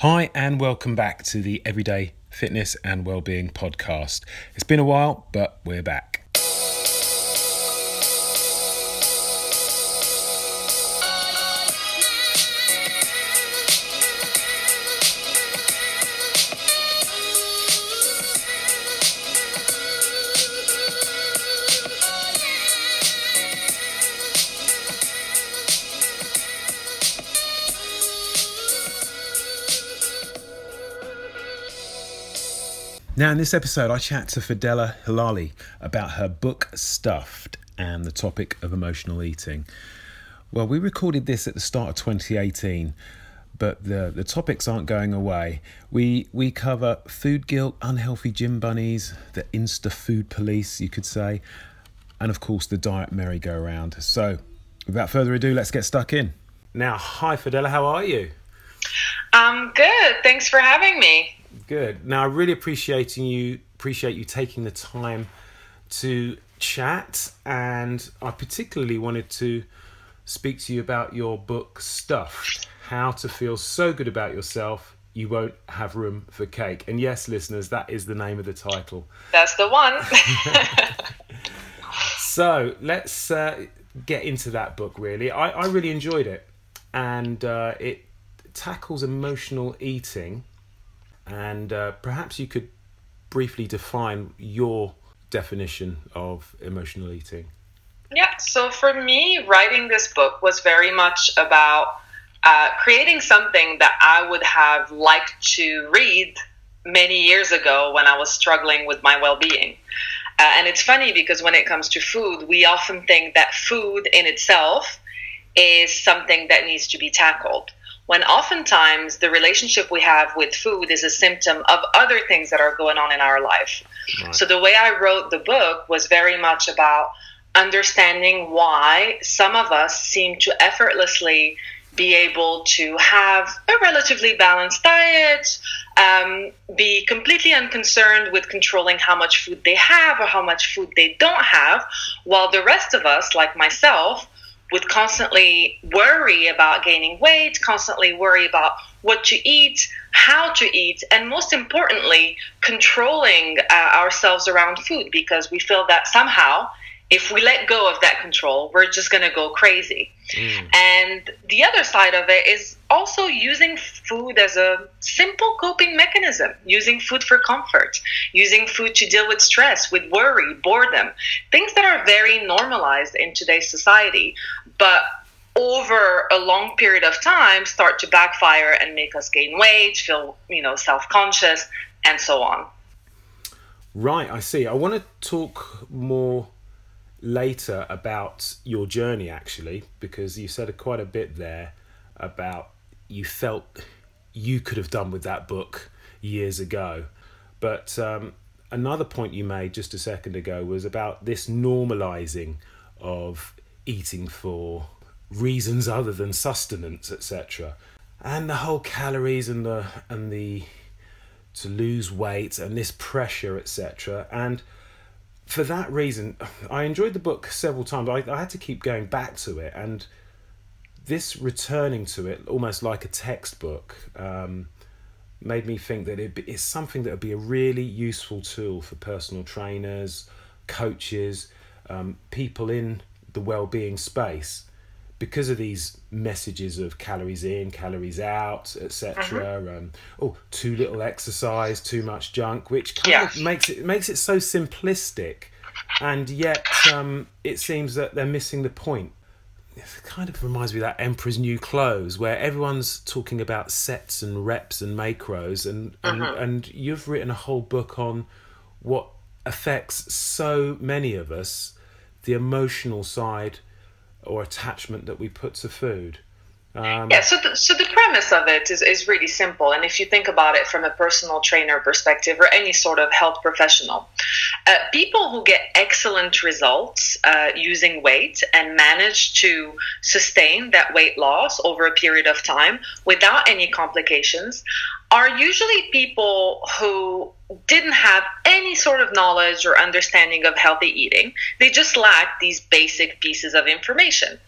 Hi, and welcome back to the Everyday Fitness and Wellbeing podcast. It's been a while, but we're back. Now, in this episode, I chat to Fadela Hilali about her book Stuffed and the topic of emotional eating. Well, we recorded this at the start of 2018, but the, the topics aren't going away. We, we cover food guilt, unhealthy gym bunnies, the Insta food police, you could say, and of course, the diet merry-go-round. So, without further ado, let's get stuck in. Now, hi, Fadela, how are you? I'm good. Thanks for having me. Good. Now, I really appreciating you appreciate you taking the time to chat, and I particularly wanted to speak to you about your book Stuffed: How to Feel So Good About Yourself You Won't Have Room for Cake. And yes, listeners, that is the name of the title. That's the one. so let's uh, get into that book. Really, I, I really enjoyed it, and uh, it tackles emotional eating and uh, perhaps you could briefly define your definition of emotional eating. Yeah, so for me, writing this book was very much about uh, creating something that I would have liked to read many years ago when I was struggling with my well being. Uh, and it's funny because when it comes to food, we often think that food in itself is something that needs to be tackled when oftentimes the relationship we have with food is a symptom of other things that are going on in our life. Right. So the way I wrote the book was very much about understanding why some of us seem to effortlessly be able to have a relatively balanced diet, um, be completely unconcerned with controlling how much food they have or how much food they don't have, while the rest of us, like myself, would constantly worry about gaining weight, constantly worry about what to eat, how to eat, and most importantly, controlling uh, ourselves around food because we feel that somehow if we let go of that control, we're just going to go crazy. Mm. And the other side of it is also using food as a simple coping mechanism, using food for comfort, using food to deal with stress, with worry, boredom, things that are very normalized in today's society, but over a long period of time start to backfire and make us gain weight, feel, you know, self-conscious and so on. Right, I see. I want to talk more later about your journey actually because you said quite a bit there about you felt you could have done with that book years ago. But um, another point you made just a second ago was about this normalizing of eating for reasons other than sustenance etc and the whole calories and the and the to lose weight and this pressure etc and for that reason, I enjoyed the book several times. I, I had to keep going back to it, and this returning to it, almost like a textbook, um, made me think that it is something that would be a really useful tool for personal trainers, coaches, um, people in the well-being space because of these messages of calories in, calories out, etc. Uh-huh. Um, oh, too little exercise, too much junk, which kind yeah. of makes it makes it so simplistic, and yet um, it seems that they're missing the point. It kind of reminds me of that Emperor's New Clothes, where everyone's talking about sets and reps and macros, and and, uh-huh. and you've written a whole book on what affects so many of us, the emotional side or attachment that we put to food. Um, yeah, so the, so the premise of it is, is really simple. And if you think about it from a personal trainer perspective or any sort of health professional, uh, people who get excellent results uh, using weight and manage to sustain that weight loss over a period of time without any complications are usually people who didn't have any sort of knowledge or understanding of healthy eating. They just lacked these basic pieces of information.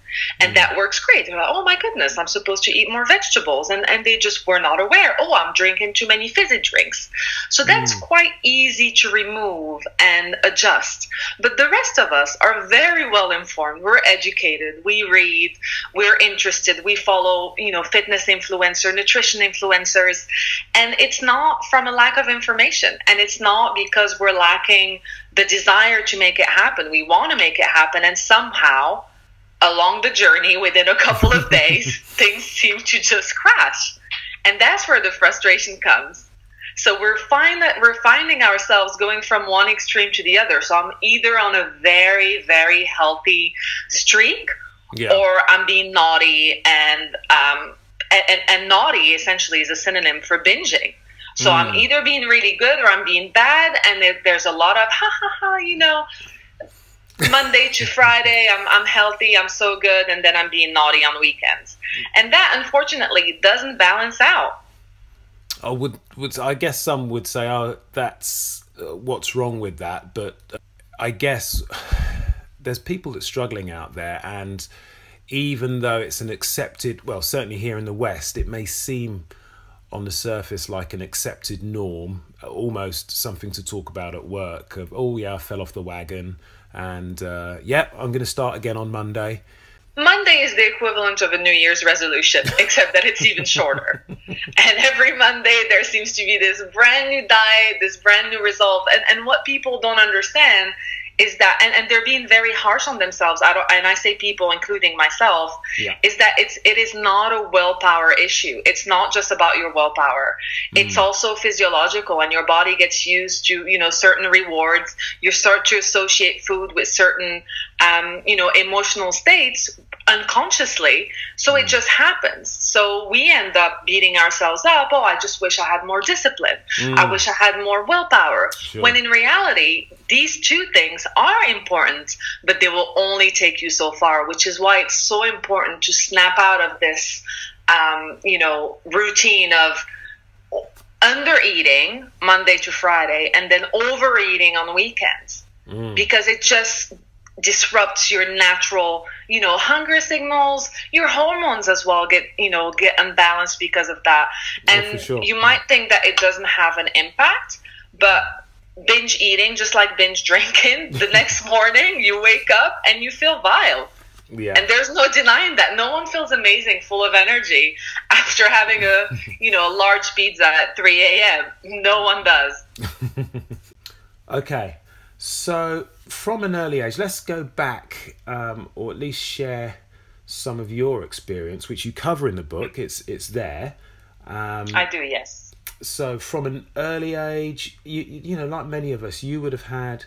And mm. that works great. They're like, oh my goodness, I'm supposed to eat more vegetables. And, and they just were not aware. Oh, I'm drinking too many fizzy drinks. So that's mm. quite easy to remove and adjust. But the rest of us are very well informed. We're educated. We read. We're interested. We follow, you know, fitness influencer, nutrition influencers. And it's not from a lack of information. And it's not because we're lacking the desire to make it happen. We want to make it happen. And somehow, along the journey, within a couple of days, things seem to just crash. And that's where the frustration comes. So we're find that we're finding ourselves going from one extreme to the other. So I'm either on a very, very healthy streak, yeah. or I'm being naughty and um, and, and, naughty essentially is a synonym for binging. So mm. I'm either being really good or I'm being bad, and there's a lot of ha ha ha, you know. Monday to Friday, I'm, I'm healthy, I'm so good, and then I'm being naughty on weekends. And that unfortunately doesn't balance out. I would, would I guess some would say, oh, that's uh, what's wrong with that. But uh, I guess there's people that's struggling out there, and even though it's an accepted, well, certainly here in the West, it may seem on the surface like an accepted norm, almost something to talk about at work. Of oh yeah, I fell off the wagon, and uh, yeah, I'm going to start again on Monday. Monday is the equivalent of a New Year's resolution, except that it's even shorter. and every Monday, there seems to be this brand new diet, this brand new resolve. And, and what people don't understand is that and, and they're being very harsh on themselves I don't, and i say people including myself yeah. is that it's it is not a willpower issue it's not just about your willpower mm. it's also physiological and your body gets used to you know certain rewards you start to associate food with certain um, you know emotional states unconsciously. So mm. it just happens. So we end up beating ourselves up. Oh, I just wish I had more discipline. Mm. I wish I had more willpower. Sure. When in reality, these two things are important, but they will only take you so far, which is why it's so important to snap out of this, um, you know, routine of under eating Monday to Friday and then overeating on weekends. Mm. Because it just disrupts your natural you know hunger signals your hormones as well get you know get unbalanced because of that and oh, sure. you might think that it doesn't have an impact but binge eating just like binge drinking the next morning you wake up and you feel vile yeah. And there's no denying that. No one feels amazing, full of energy after having a, you know, a large pizza at 3 a.m. No one does. okay. So, from an early age, let's go back, um, or at least share some of your experience, which you cover in the book. It's it's there. Um, I do, yes. So, from an early age, you you know, like many of us, you would have had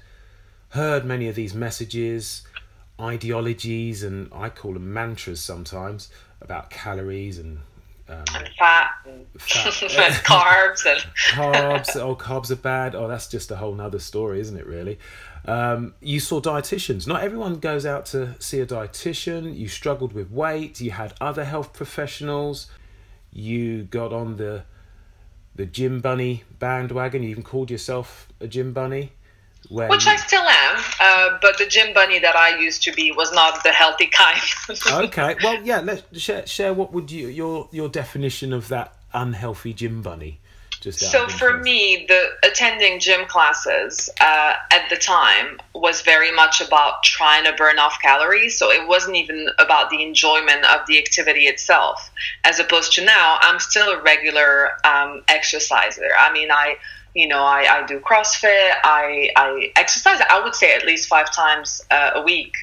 heard many of these messages, ideologies, and I call them mantras sometimes about calories and um, and fat and, fat. and carbs and carbs. Oh, carbs are bad. Oh, that's just a whole nother story, isn't it? Really. Um, you saw dietitians. Not everyone goes out to see a dietitian. You struggled with weight. You had other health professionals. You got on the the gym bunny bandwagon. You even called yourself a gym bunny. Which I still am, uh, but the gym bunny that I used to be was not the healthy kind. okay, well, yeah. Let's share, share. What would you your your definition of that unhealthy gym bunny? Just so for me, the attending gym classes uh, at the time was very much about trying to burn off calories. So it wasn't even about the enjoyment of the activity itself. As opposed to now, I'm still a regular um, exerciser. I mean, I you know, I, I do CrossFit, I, I exercise, I would say at least five times uh, a week.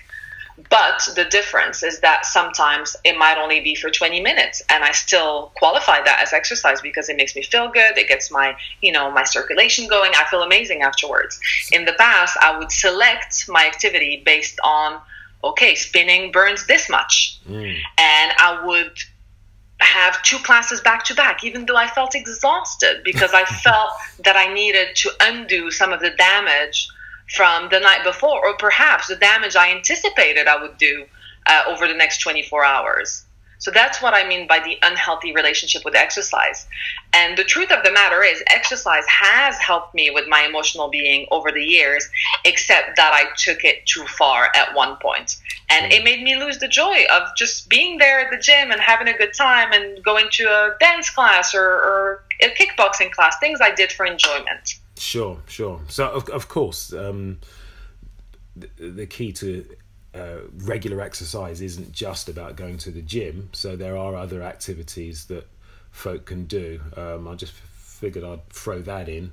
But the difference is that sometimes it might only be for 20 minutes and I still qualify that as exercise because it makes me feel good. It gets my, you know, my circulation going. I feel amazing afterwards. In the past, I would select my activity based on, okay, spinning burns this much. Mm. And I would have two classes back to back, even though I felt exhausted because I felt that I needed to undo some of the damage from the night before, or perhaps the damage I anticipated I would do uh, over the next 24 hours. So that's what I mean by the unhealthy relationship with exercise. And the truth of the matter is, exercise has helped me with my emotional being over the years, except that I took it too far at one point. And it made me lose the joy of just being there at the gym and having a good time and going to a dance class or, or a kickboxing class, things I did for enjoyment. Sure, sure. So, of, of course, um, the, the key to uh, regular exercise isn't just about going to the gym. So there are other activities that folk can do. Um, I just figured I'd throw that in,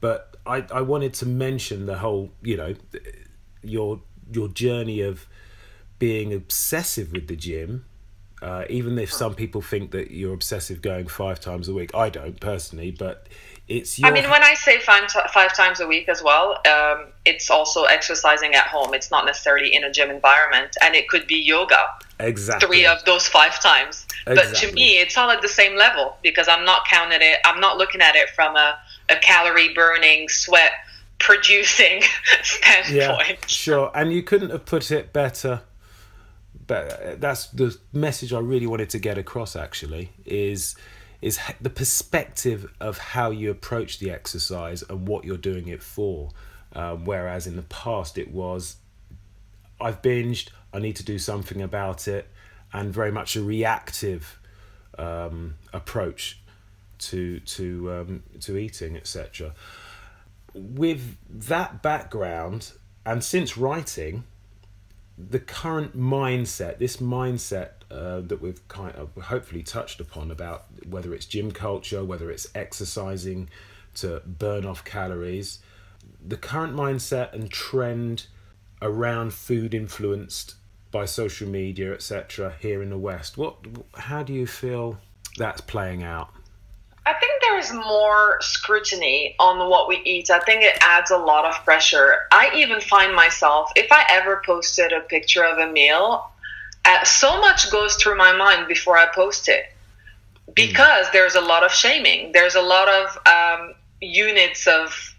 but I, I wanted to mention the whole, you know, your your journey of being obsessive with the gym. Uh, even if some people think that you're obsessive going five times a week, I don't personally, but it's your... I mean, when I say five, t- five times a week as well, um, it's also exercising at home. It's not necessarily in a gym environment, and it could be yoga. Exactly. Three of those five times. Exactly. But to me, it's all at the same level because I'm not counting it. I'm not looking at it from a, a calorie burning, sweat producing standpoint. Yeah, sure. And you couldn't have put it better. But that's the message I really wanted to get across. Actually, is is the perspective of how you approach the exercise and what you're doing it for. Um, whereas in the past it was, I've binged, I need to do something about it, and very much a reactive um, approach to to um, to eating, etc. With that background, and since writing, the current mindset, this mindset uh, that we've kind of hopefully touched upon about whether it's gym culture, whether it's exercising to burn off calories, the current mindset and trend around food influenced by social media, etc., here in the West. What, how do you feel that's playing out? I think is more scrutiny on what we eat. I think it adds a lot of pressure. I even find myself, if I ever posted a picture of a meal, uh, so much goes through my mind before I post it because mm. there's a lot of shaming. There's a lot of um, units of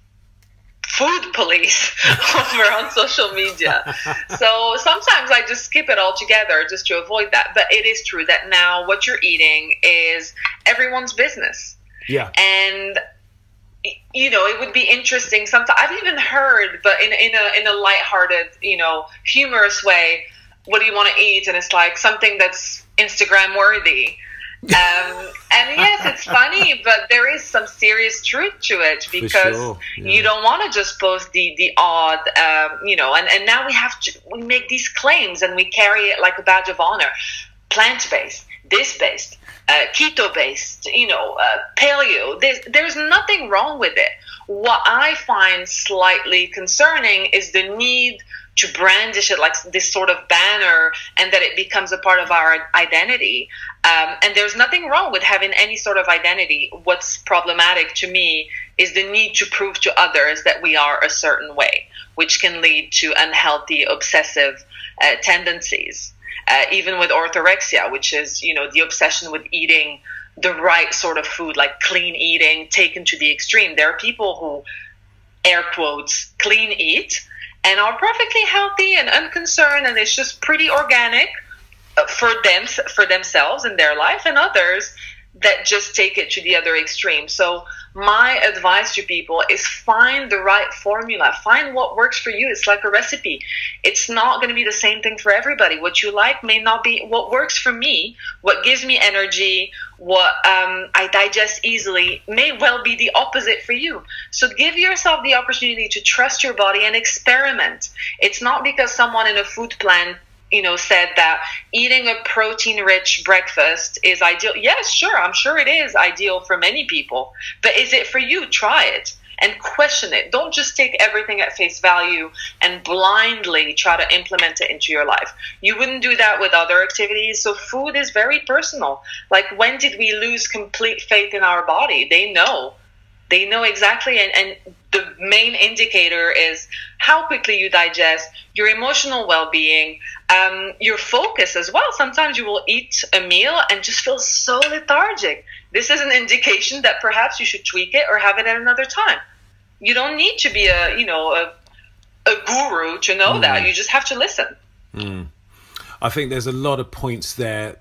food police over on social media. So sometimes I just skip it altogether just to avoid that. But it is true that now what you're eating is everyone's business. Yeah. And you know, it would be interesting. Sometimes I've even heard, but in in a in a lighthearted, you know, humorous way. What do you want to eat? And it's like something that's Instagram worthy. Um, and yes, it's funny, but there is some serious truth to it because sure. yeah. you don't want to just post the the odd, um, you know. And, and now we have to we make these claims and we carry it like a badge of honor, plant based, this based, uh, keto based, you know, uh, paleo. There's there's nothing wrong with it. What I find slightly concerning is the need to brandish it like this sort of banner and that it becomes a part of our identity. Um, and there's nothing wrong with having any sort of identity. What's problematic to me is the need to prove to others that we are a certain way, which can lead to unhealthy, obsessive uh, tendencies. Uh, even with orthorexia, which is, you know, the obsession with eating the right sort of food, like clean eating taken to the extreme. There are people who, air quotes, clean eat and are perfectly healthy and unconcerned and it's just pretty organic uh, for them for themselves in their life and others that just take it to the other extreme. So my advice to people is find the right formula. Find what works for you. It's like a recipe. It's not going to be the same thing for everybody. What you like may not be what works for me. What gives me energy, what um, I digest easily may well be the opposite for you. So give yourself the opportunity to trust your body and experiment. It's not because someone in a food plan you know said that eating a protein rich breakfast is ideal. Yes sure i'm sure it is ideal for many people but is it for you? Try it and question it. Don't just take everything at face value and blindly try to implement it into your life. You wouldn't do that with other activities. So food is very personal. Like when did we lose complete faith in our body? They know they know exactly and, and the main indicator is how quickly you digest, your emotional well being, um, your focus as well. Sometimes you will eat a meal and just feel so lethargic. This is an indication that perhaps you should tweak it or have it at another time. You don't need to be a, you know, a, a guru to know mm. that. You just have to listen. Mm. I think there's a lot of points there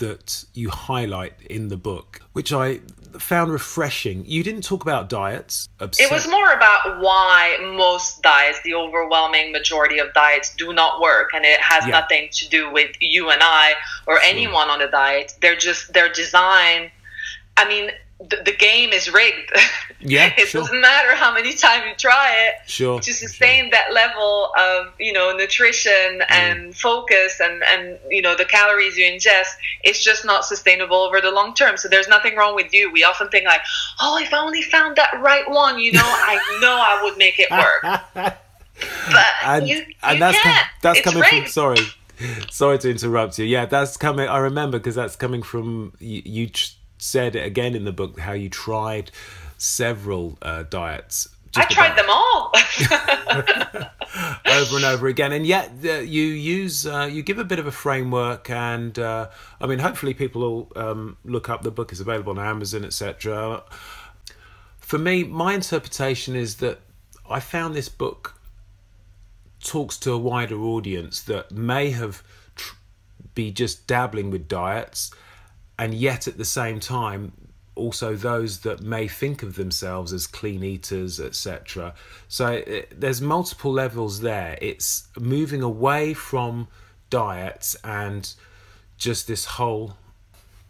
that you highlight in the book, which I found refreshing. You didn't talk about diets. It was more about why most diets, the overwhelming majority of diets, do not work, and it has yeah. nothing to do with you and I or anyone on the diet. They're just they're designed. I mean, the, the game is rigged. Yeah, it sure. doesn't matter how many times you try it. Sure. To sustain sure. that level of you know nutrition mm. and focus and and you know the calories you ingest, it's just not sustainable over the long term. So there's nothing wrong with you. We often think like, oh, if I only found that right one, you know, I know I would make it work. but and, you, you and that's can't. that's it's coming rigged. from sorry sorry to interrupt you yeah that's coming i remember because that's coming from you, you said it again in the book how you tried several uh, diets. I tried them all over and over again, and yet uh, you use uh, you give a bit of a framework, and uh, I mean, hopefully, people will um, look up the book. is available on Amazon, etc. For me, my interpretation is that I found this book talks to a wider audience that may have tr- be just dabbling with diets and yet at the same time also those that may think of themselves as clean eaters etc so it, there's multiple levels there. It's moving away from diets and just this whole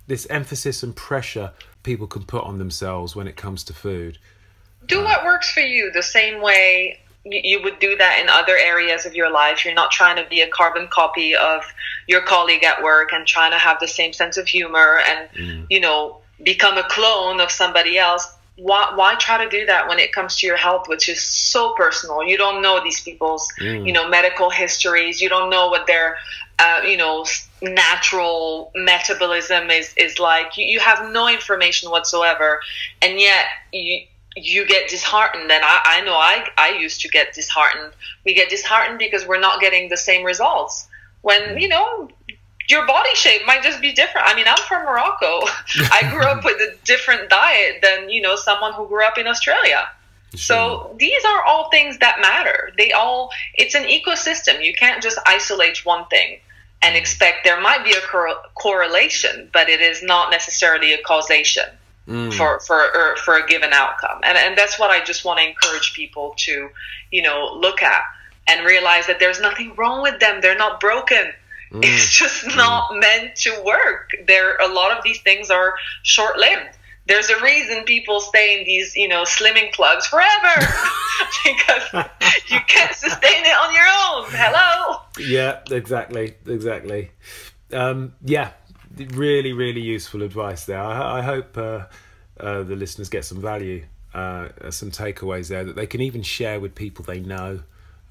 this emphasis and pressure people can put on themselves when it comes to food. Do uh, what works for you the same way you would do that in other areas of your life. You're not trying to be a carbon copy of your colleague at work and trying to have the same sense of humor and, mm. you know, become a clone of somebody else. Why, why try to do that when it comes to your health, which is so personal? You don't know these people's, mm. you know, medical histories. You don't know what their, uh, you know, natural metabolism is is like. You, you have no information whatsoever, and yet you you get disheartened. And I, I know I, I used to get disheartened. We get disheartened because we're not getting the same results when mm. you know your body shape might just be different. I mean i'm from morocco. I grew up with a different diet than you know someone who grew up in australia. Sure. so these are all things that matter. They all it's an ecosystem. You can't just isolate one thing and mm. expect there might be a cor- correlation but it is not necessarily a causation mm. for for er, for a given outcome. And and that's what I just want to encourage people to, you know, look at and realize that there's nothing wrong with them. They're not broken. Mm. It's just mm. not meant to work. There a lot of these things are short lived. There's a reason people stay in these, you know, slimming clubs forever because you can't sustain it on your own. Hello. Yeah, exactly, exactly. Um, yeah, really, really useful advice there. I, I hope uh, uh, the listeners get some value, uh, some takeaways there that they can even share with people they know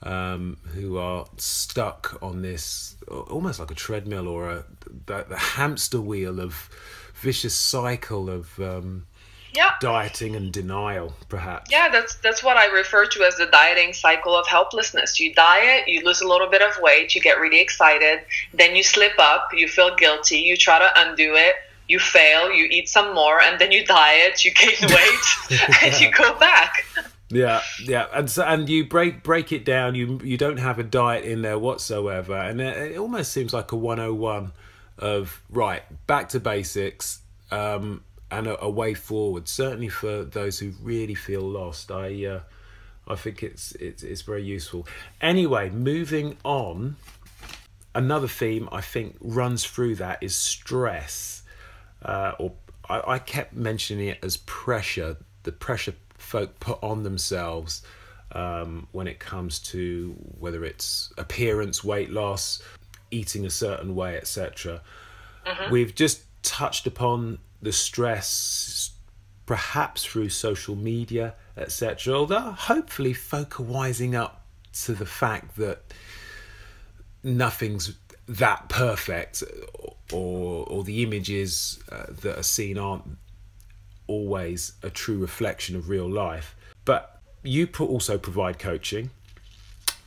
um, who are stuck on this almost like a treadmill or a the, the hamster wheel of vicious cycle of um, yeah. dieting and denial perhaps. Yeah that's that's what i refer to as the dieting cycle of helplessness. You diet you lose a little bit of weight you get really excited then you slip up you feel guilty you try to undo it you fail you eat some more and then you diet you gain weight and you go back. Yeah yeah and so, and you break break it down. You you don't have a diet in there whatsoever and it, it almost seems like a 101 of right back to basics um, and a, a, way forward. Certainly for those who really feel lost, I uh, I think it's it's it's very useful. Anyway, moving on. Another theme I think runs through that is stress, uh, or I, I kept mentioning it as pressure. The pressure folk put on themselves um, when it comes to whether it's appearance, weight loss, eating a certain way, etc. Mm-hmm. We've just touched upon the stress, perhaps through social media, etc. Although hopefully folk are wising up to the fact that nothing's that perfect, or or the images uh, that are seen aren't always a true reflection of real life. But you also provide coaching,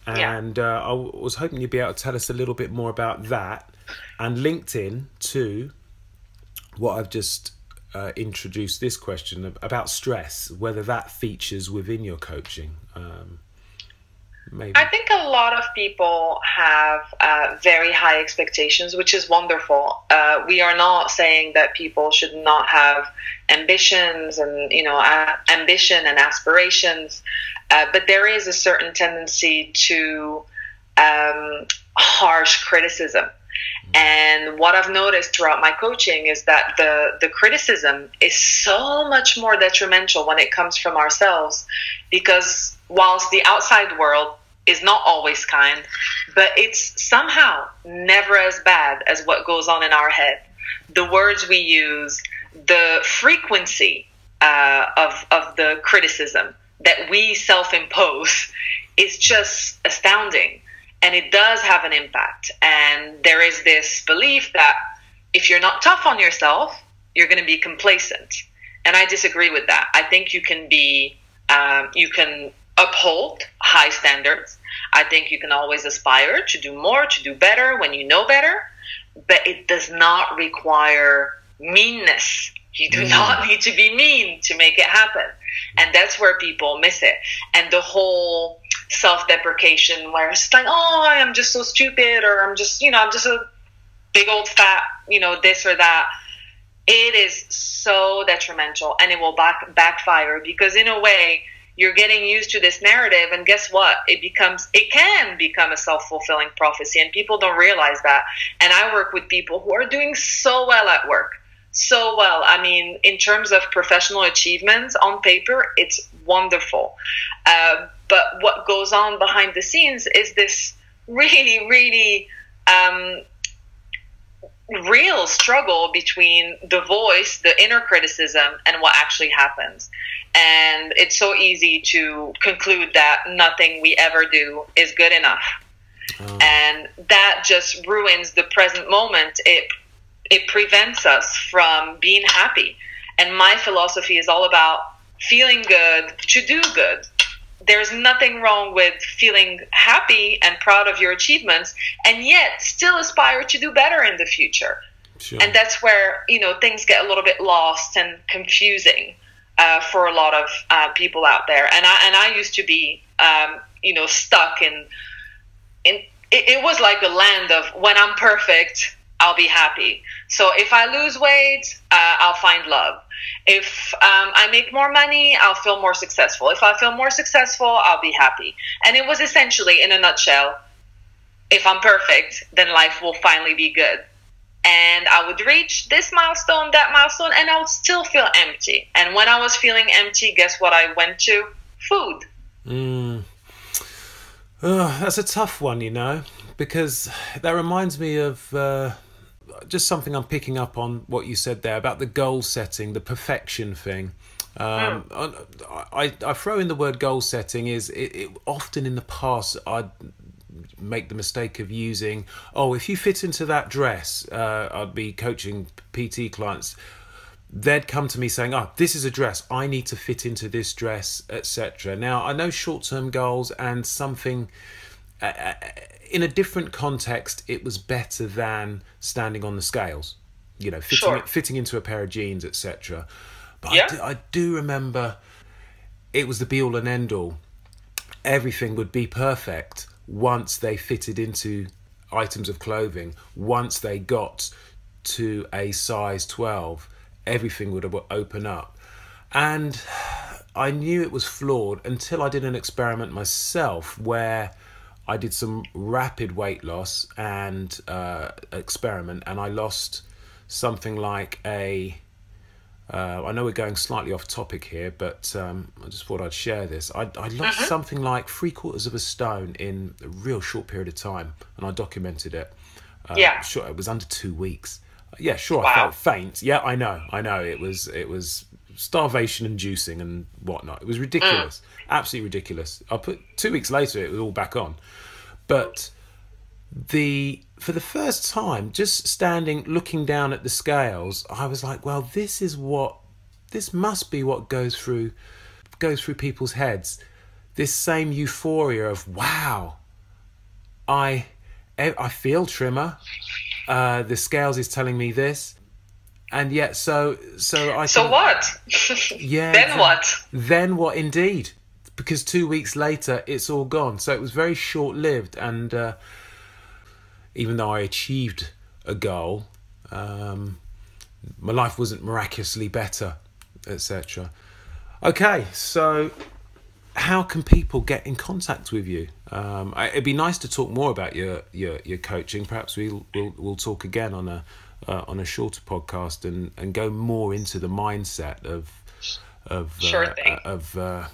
and yeah. uh, I was hoping you'd be able to tell us a little bit more about that and LinkedIn to what I've just uh, introduced this question about stress, whether that features within your coaching. Um, maybe? I think a lot of people have uh, very high expectations, which is wonderful. Uh, we are not saying that people should not have ambitions and you know ambition and aspirations, uh, but there is a certain tendency to um, harsh criticism. And what I've noticed throughout my coaching is that the, the criticism is so much more detrimental when it comes from ourselves because whilst the outside world is not always kind, but it's somehow never as bad as what goes on in our head. The words we use, the frequency uh, of, of the criticism that we self impose is just astounding. And it does have an impact. And there is this belief that if you're not tough on yourself, you're going to be complacent. And I disagree with that. I think you can be, um, you can uphold high standards. I think you can always aspire to do more, to do better when you know better, but it does not require meanness. You do mm. not need to be mean to make it happen. And that's where people miss it. And the whole self deprecation where it's like, oh, I'm just so stupid, or I'm just, you know, I'm just a big old fat, you know, this or that. It is so detrimental and it will back, backfire because, in a way, you're getting used to this narrative and guess what it becomes it can become a self-fulfilling prophecy and people don't realize that and i work with people who are doing so well at work so well i mean in terms of professional achievements on paper it's wonderful uh, but what goes on behind the scenes is this really really um, real struggle between the voice, the inner criticism, and what actually happens. And it's so easy to conclude that nothing we ever do is good enough. Oh. And that just ruins the present moment. It it prevents us from being happy. And my philosophy is all about feeling good to do good there's nothing wrong with feeling happy and proud of your achievements and yet still aspire to do better in the future sure. and that's where you know things get a little bit lost and confusing uh, for a lot of uh, people out there and I and I used to be um, you know stuck in in it, it was like a land of when I'm perfect I'll be happy. So if I lose weight, uh, I'll find love. If um, I make more money, I'll feel more successful. If I feel more successful, I'll be happy. And it was essentially, in a nutshell, if I'm perfect, then life will finally be good. And I would reach this milestone, that milestone, and I would still feel empty. And when I was feeling empty, guess what I went to? Food. Mm. Oh, that's a tough one, you know, because that reminds me of. Uh just something I'm picking up on what you said there about the goal setting, the perfection thing. Um, oh. I, I throw in the word goal setting is it, it, often in the past I'd make the mistake of using oh if you fit into that dress uh, I'd be coaching PT clients they'd come to me saying oh this is a dress I need to fit into this dress etc now I know short term goals and something uh in a different context, it was better than standing on the scales. You know, fitting sure. fitting into a pair of jeans, etc. But yeah. I, do, I do remember it was the be all and end all. Everything would be perfect once they fitted into items of clothing. Once they got to a size twelve, everything would open up, and I knew it was flawed until I did an experiment myself where I did some rapid weight loss and uh, experiment, and I lost something like a. Uh, I know we're going slightly off topic here, but um, I just thought I'd share this. I, I lost uh-huh. something like three quarters of a stone in a real short period of time, and I documented it. Uh, yeah, sure, it was under two weeks. Yeah, sure, wow. I felt faint. Yeah, I know, I know. It was it was starvation inducing and whatnot. It was ridiculous, mm. absolutely ridiculous. I put two weeks later, it was all back on. But the for the first time, just standing looking down at the scales, I was like, well, this is what this must be what goes through goes through people's heads. This same euphoria of wow, I I feel trimmer. Uh, the scales is telling me this and yet so so I so what yeah then what then what indeed because two weeks later it's all gone. So it was very short lived, and uh, even though I achieved a goal, um, my life wasn't miraculously better, etc. Okay, so how can people get in contact with you? Um, it'd be nice to talk more about your your, your coaching. Perhaps we'll, we'll we'll talk again on a uh, on a shorter podcast and, and go more into the mindset of of sure uh, of uh,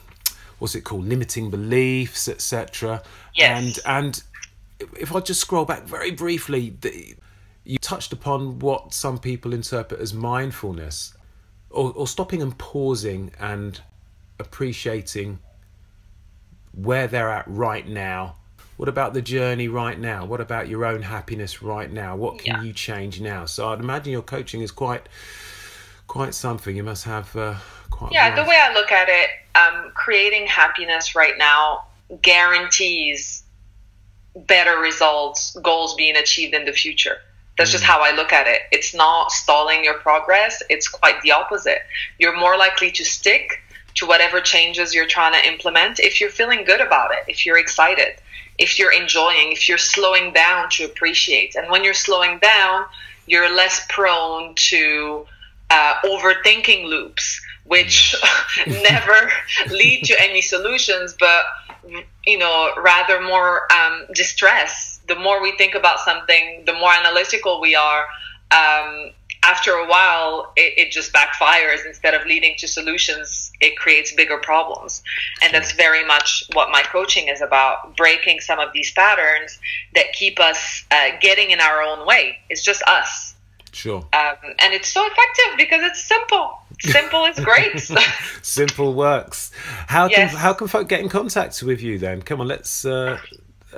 what's it called limiting beliefs etc. Yes. And and if I just scroll back very briefly, the, you touched upon what some people interpret as mindfulness, or, or stopping and pausing and appreciating where they're at right now. What about the journey right now? What about your own happiness right now? What can Yeah. you change now? So I'd imagine your coaching is quite quite something. You must have uh, quite. a Yeah, the way I look at it, um, creating happiness right now guarantees better results, goals being achieved in the future. That's just how I look at it. It's not stalling your progress, it's quite the opposite. You're more likely to stick to whatever changes you're trying to implement if you're feeling good about it, if you're excited, if you're enjoying, if you're slowing down to appreciate. And when you're slowing down, you're less prone to uh, overthinking loops, which never lead to any solutions, but you know, rather more um, distress. The more we think about something, the more analytical we are. Um, after a while, it, it just backfires. Instead of leading to solutions, it creates bigger problems. And that's very much what my coaching is about breaking some of these patterns that keep us uh, getting in our own way. It's just us. Sure. Um, and it's so effective because it's simple. Simple is great. Simple works. How can how can folk get in contact with you then? Come on, let's. Uh,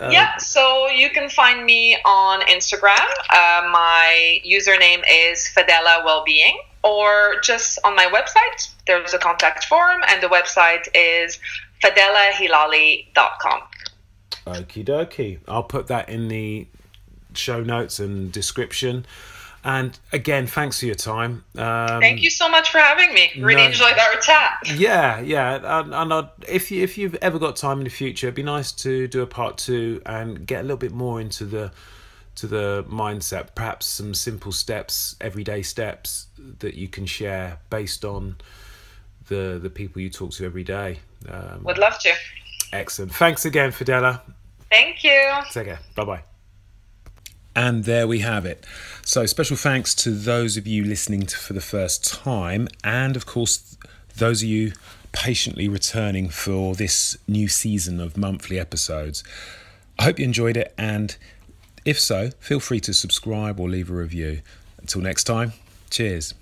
uh, yeah, so you can find me on Instagram. Uh, my username is Fadela Wellbeing, or just on my website. There's a contact form, and the website is fadelahilali.com. Okie dokie. I'll put that in the show notes and description. And again, thanks for your time. Um, Thank you so much for having me. Really no. enjoyed our chat. Yeah, yeah, and, and I'd, if you if you've ever got time in the future, it'd be nice to do a part two and get a little bit more into the to the mindset. Perhaps some simple steps, everyday steps that you can share based on the the people you talk to every day. Um, Would love to. excellent. Thanks again, Fadela. Thank you. Take care. Bye bye. And there we have it. So, special thanks to those of you listening to for the first time, and of course, those of you patiently returning for this new season of monthly episodes. I hope you enjoyed it, and if so, feel free to subscribe or leave a review. Until next time, cheers.